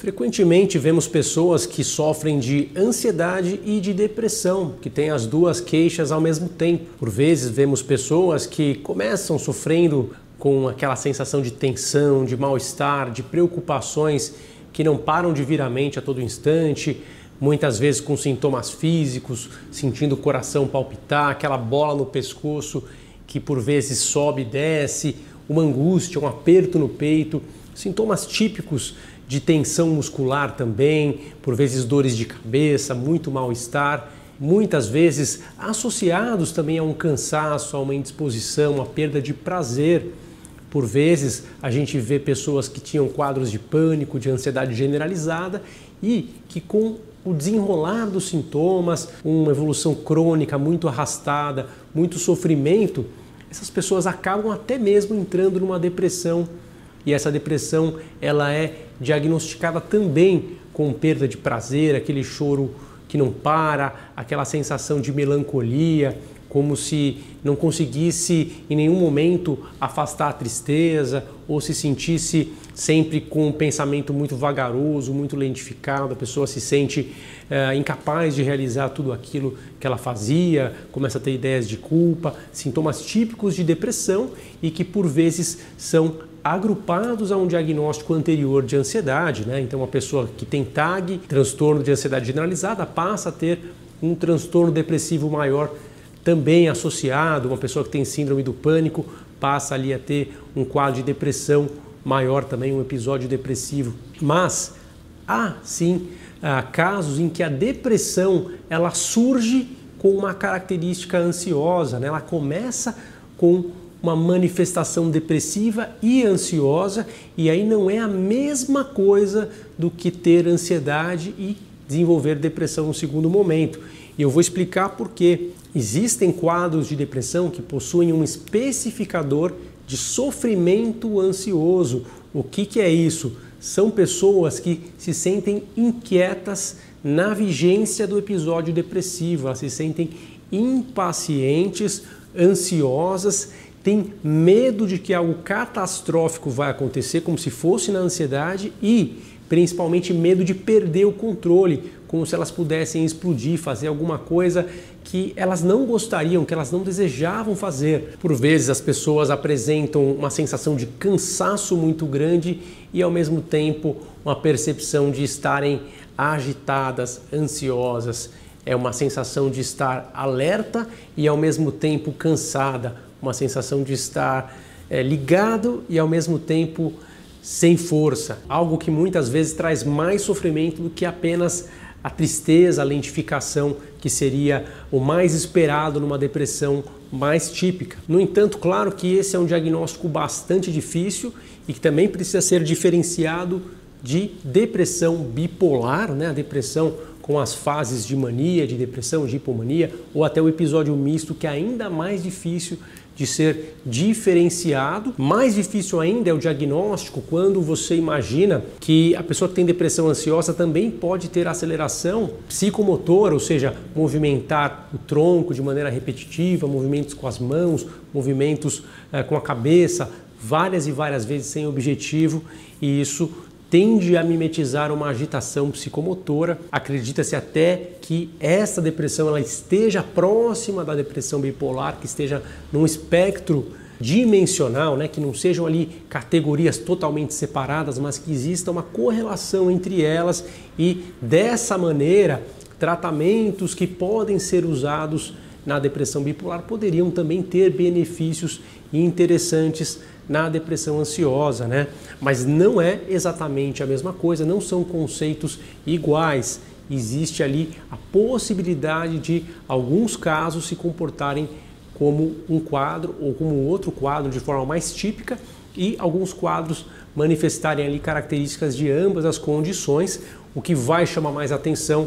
Frequentemente vemos pessoas que sofrem de ansiedade e de depressão, que têm as duas queixas ao mesmo tempo. Por vezes vemos pessoas que começam sofrendo com aquela sensação de tensão, de mal-estar, de preocupações que não param de vir à mente a todo instante, muitas vezes com sintomas físicos, sentindo o coração palpitar, aquela bola no pescoço que por vezes sobe e desce, uma angústia, um aperto no peito, sintomas típicos de tensão muscular também, por vezes dores de cabeça, muito mal-estar, muitas vezes associados também a um cansaço, a uma indisposição, a perda de prazer. Por vezes a gente vê pessoas que tinham quadros de pânico, de ansiedade generalizada e que com o desenrolar dos sintomas, uma evolução crônica muito arrastada, muito sofrimento, essas pessoas acabam até mesmo entrando numa depressão e essa depressão ela é diagnosticada também com perda de prazer, aquele choro que não para, aquela sensação de melancolia, como se não conseguisse em nenhum momento afastar a tristeza ou se sentisse sempre com um pensamento muito vagaroso, muito lentificado, a pessoa se sente é, incapaz de realizar tudo aquilo que ela fazia, começa a ter ideias de culpa, sintomas típicos de depressão e que por vezes são agrupados a um diagnóstico anterior de ansiedade, né? Então, uma pessoa que tem TAG, transtorno de ansiedade generalizada, passa a ter um transtorno depressivo maior também associado, uma pessoa que tem síndrome do pânico passa ali a ter um quadro de depressão maior também, um episódio depressivo. Mas há sim casos em que a depressão ela surge com uma característica ansiosa, né? ela começa com uma manifestação depressiva e ansiosa, e aí não é a mesma coisa do que ter ansiedade e desenvolver depressão no segundo momento. E eu vou explicar por quê. Existem quadros de depressão que possuem um especificador de sofrimento ansioso. O que, que é isso? São pessoas que se sentem inquietas na vigência do episódio depressivo, elas se sentem impacientes, ansiosas tem medo de que algo catastrófico vai acontecer, como se fosse na ansiedade, e principalmente medo de perder o controle, como se elas pudessem explodir, fazer alguma coisa que elas não gostariam, que elas não desejavam fazer. Por vezes as pessoas apresentam uma sensação de cansaço muito grande e ao mesmo tempo uma percepção de estarem agitadas, ansiosas. É uma sensação de estar alerta e ao mesmo tempo cansada, uma sensação de estar é, ligado e ao mesmo tempo sem força, algo que muitas vezes traz mais sofrimento do que apenas a tristeza, a lentificação, que seria o mais esperado numa depressão mais típica. No entanto, claro que esse é um diagnóstico bastante difícil e que também precisa ser diferenciado de depressão bipolar, né? A depressão com as fases de mania, de depressão, de hipomania, ou até o episódio misto, que é ainda mais difícil de ser diferenciado. Mais difícil ainda é o diagnóstico quando você imagina que a pessoa que tem depressão ansiosa também pode ter aceleração psicomotora, ou seja, movimentar o tronco de maneira repetitiva, movimentos com as mãos, movimentos é, com a cabeça, várias e várias vezes sem objetivo, e isso tende a mimetizar uma agitação psicomotora. Acredita-se até que essa depressão ela esteja próxima da depressão bipolar, que esteja num espectro dimensional, né, que não sejam ali categorias totalmente separadas, mas que exista uma correlação entre elas e dessa maneira tratamentos que podem ser usados na depressão bipolar poderiam também ter benefícios interessantes na depressão ansiosa, né? Mas não é exatamente a mesma coisa, não são conceitos iguais. Existe ali a possibilidade de alguns casos se comportarem como um quadro ou como outro quadro de forma mais típica e alguns quadros manifestarem ali características de ambas as condições, o que vai chamar mais atenção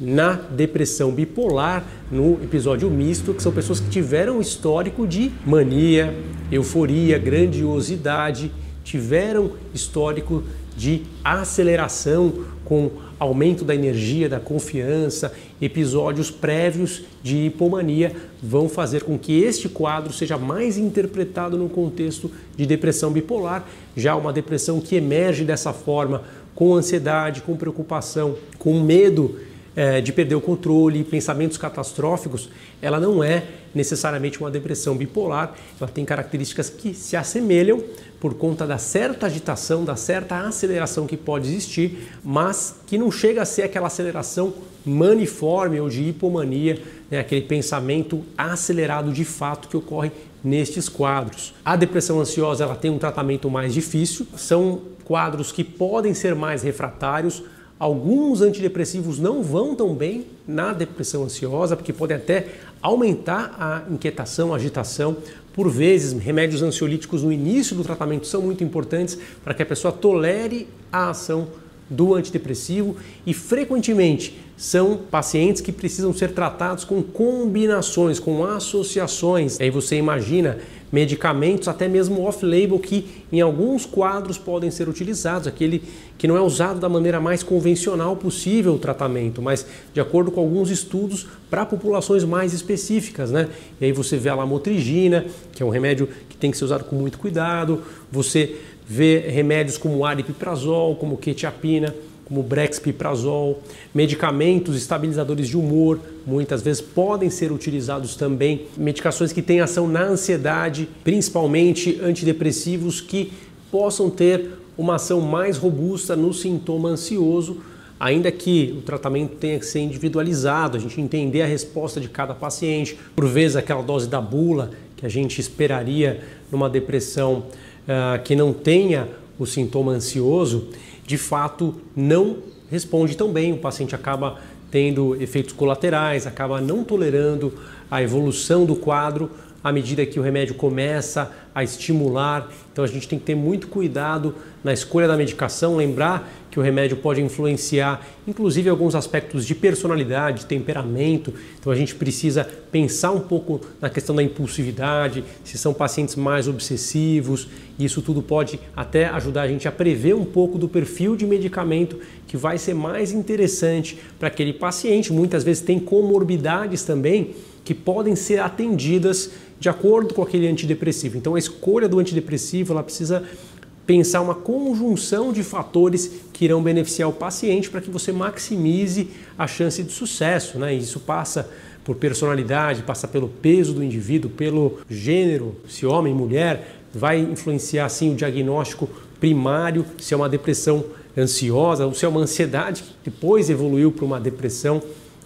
na depressão bipolar, no episódio misto, que são pessoas que tiveram histórico de mania, euforia, grandiosidade, tiveram histórico de aceleração com aumento da energia, da confiança, episódios prévios de hipomania vão fazer com que este quadro seja mais interpretado no contexto de depressão bipolar, já uma depressão que emerge dessa forma com ansiedade, com preocupação, com medo é, de perder o controle, pensamentos catastróficos, ela não é necessariamente uma depressão bipolar, ela tem características que se assemelham por conta da certa agitação, da certa aceleração que pode existir, mas que não chega a ser aquela aceleração maniforme ou de hipomania, né, aquele pensamento acelerado de fato que ocorre nestes quadros. A depressão ansiosa ela tem um tratamento mais difícil, são quadros que podem ser mais refratários. Alguns antidepressivos não vão tão bem na depressão ansiosa, porque podem até aumentar a inquietação, a agitação. Por vezes, remédios ansiolíticos no início do tratamento são muito importantes para que a pessoa tolere a ação do antidepressivo e frequentemente são pacientes que precisam ser tratados com combinações, com associações. Aí você imagina medicamentos até mesmo off-label que em alguns quadros podem ser utilizados, aquele que não é usado da maneira mais convencional possível o tratamento, mas de acordo com alguns estudos para populações mais específicas, né? E aí você vê a lamotrigina, que é um remédio que tem que ser usado com muito cuidado, você vê remédios como aripiprazol, como quetiapina, como brexpiprazol, medicamentos estabilizadores de humor, muitas vezes podem ser utilizados também, medicações que têm ação na ansiedade, principalmente antidepressivos que possam ter uma ação mais robusta no sintoma ansioso, ainda que o tratamento tenha que ser individualizado, a gente entender a resposta de cada paciente, por vezes aquela dose da bula que a gente esperaria numa depressão uh, que não tenha o sintoma ansioso, de fato não responde tão bem, o paciente acaba tendo efeitos colaterais, acaba não tolerando a evolução do quadro à medida que o remédio começa a estimular. Então a gente tem que ter muito cuidado na escolha da medicação, lembrar que o remédio pode influenciar, inclusive alguns aspectos de personalidade, de temperamento. Então a gente precisa pensar um pouco na questão da impulsividade, se são pacientes mais obsessivos. Isso tudo pode até ajudar a gente a prever um pouco do perfil de medicamento que vai ser mais interessante para aquele paciente. Muitas vezes tem comorbidades também que podem ser atendidas de acordo com aquele antidepressivo. Então a escolha do antidepressivo ela precisa pensar uma conjunção de fatores que irão beneficiar o paciente para que você maximize a chance de sucesso. Né? Isso passa por personalidade, passa pelo peso do indivíduo, pelo gênero, se homem, mulher, vai influenciar sim o diagnóstico primário, se é uma depressão ansiosa ou se é uma ansiedade que depois evoluiu para uma depressão.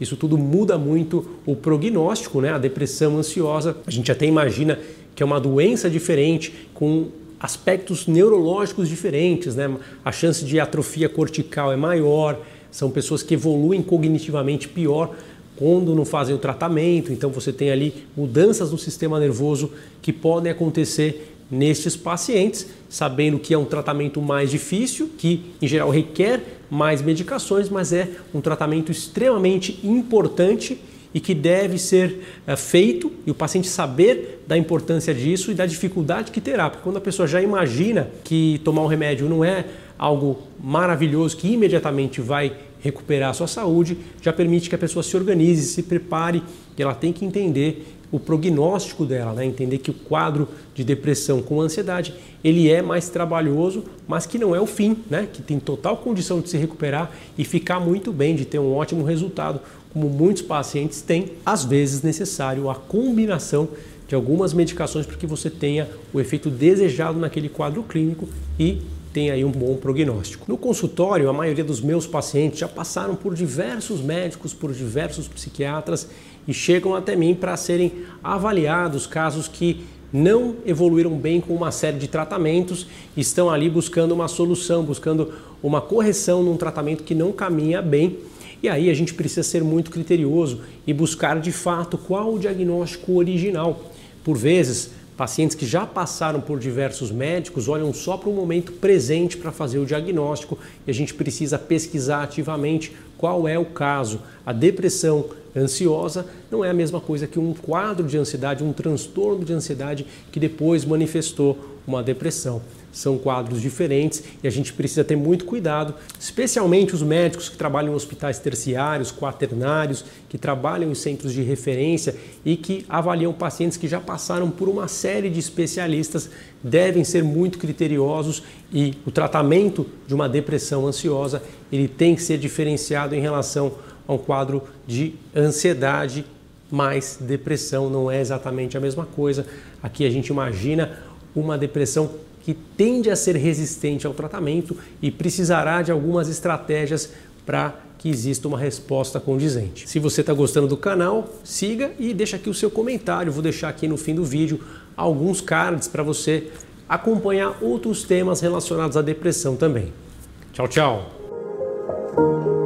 Isso tudo muda muito o prognóstico, né? A depressão ansiosa, a gente até imagina que é uma doença diferente, com aspectos neurológicos diferentes, né? A chance de atrofia cortical é maior, são pessoas que evoluem cognitivamente pior quando não fazem o tratamento, então você tem ali mudanças no sistema nervoso que podem acontecer nestes pacientes, sabendo que é um tratamento mais difícil, que em geral requer mais medicações, mas é um tratamento extremamente importante e que deve ser é, feito e o paciente saber da importância disso e da dificuldade que terá, porque quando a pessoa já imagina que tomar um remédio não é algo maravilhoso que imediatamente vai recuperar a sua saúde, já permite que a pessoa se organize, se prepare e ela tem que entender o prognóstico dela, né? entender que o quadro de depressão com ansiedade ele é mais trabalhoso, mas que não é o fim, né? que tem total condição de se recuperar e ficar muito bem, de ter um ótimo resultado, como muitos pacientes têm, às vezes necessário a combinação de algumas medicações para que você tenha o efeito desejado naquele quadro clínico e tenha aí um bom prognóstico. No consultório, a maioria dos meus pacientes já passaram por diversos médicos, por diversos psiquiatras e chegam até mim para serem avaliados casos que não evoluíram bem com uma série de tratamentos, estão ali buscando uma solução, buscando uma correção num tratamento que não caminha bem e aí a gente precisa ser muito criterioso e buscar de fato qual o diagnóstico original. Por vezes, pacientes que já passaram por diversos médicos olham só para o momento presente para fazer o diagnóstico e a gente precisa pesquisar ativamente qual é o caso. A depressão ansiosa não é a mesma coisa que um quadro de ansiedade, um transtorno de ansiedade que depois manifestou uma depressão são quadros diferentes e a gente precisa ter muito cuidado, especialmente os médicos que trabalham em hospitais terciários, quaternários, que trabalham em centros de referência e que avaliam pacientes que já passaram por uma série de especialistas, devem ser muito criteriosos e o tratamento de uma depressão ansiosa, ele tem que ser diferenciado em relação a um quadro de ansiedade mais depressão não é exatamente a mesma coisa. Aqui a gente imagina uma depressão que tende a ser resistente ao tratamento e precisará de algumas estratégias para que exista uma resposta condizente. Se você está gostando do canal, siga e deixa aqui o seu comentário. Vou deixar aqui no fim do vídeo alguns cards para você acompanhar outros temas relacionados à depressão também. Tchau, tchau!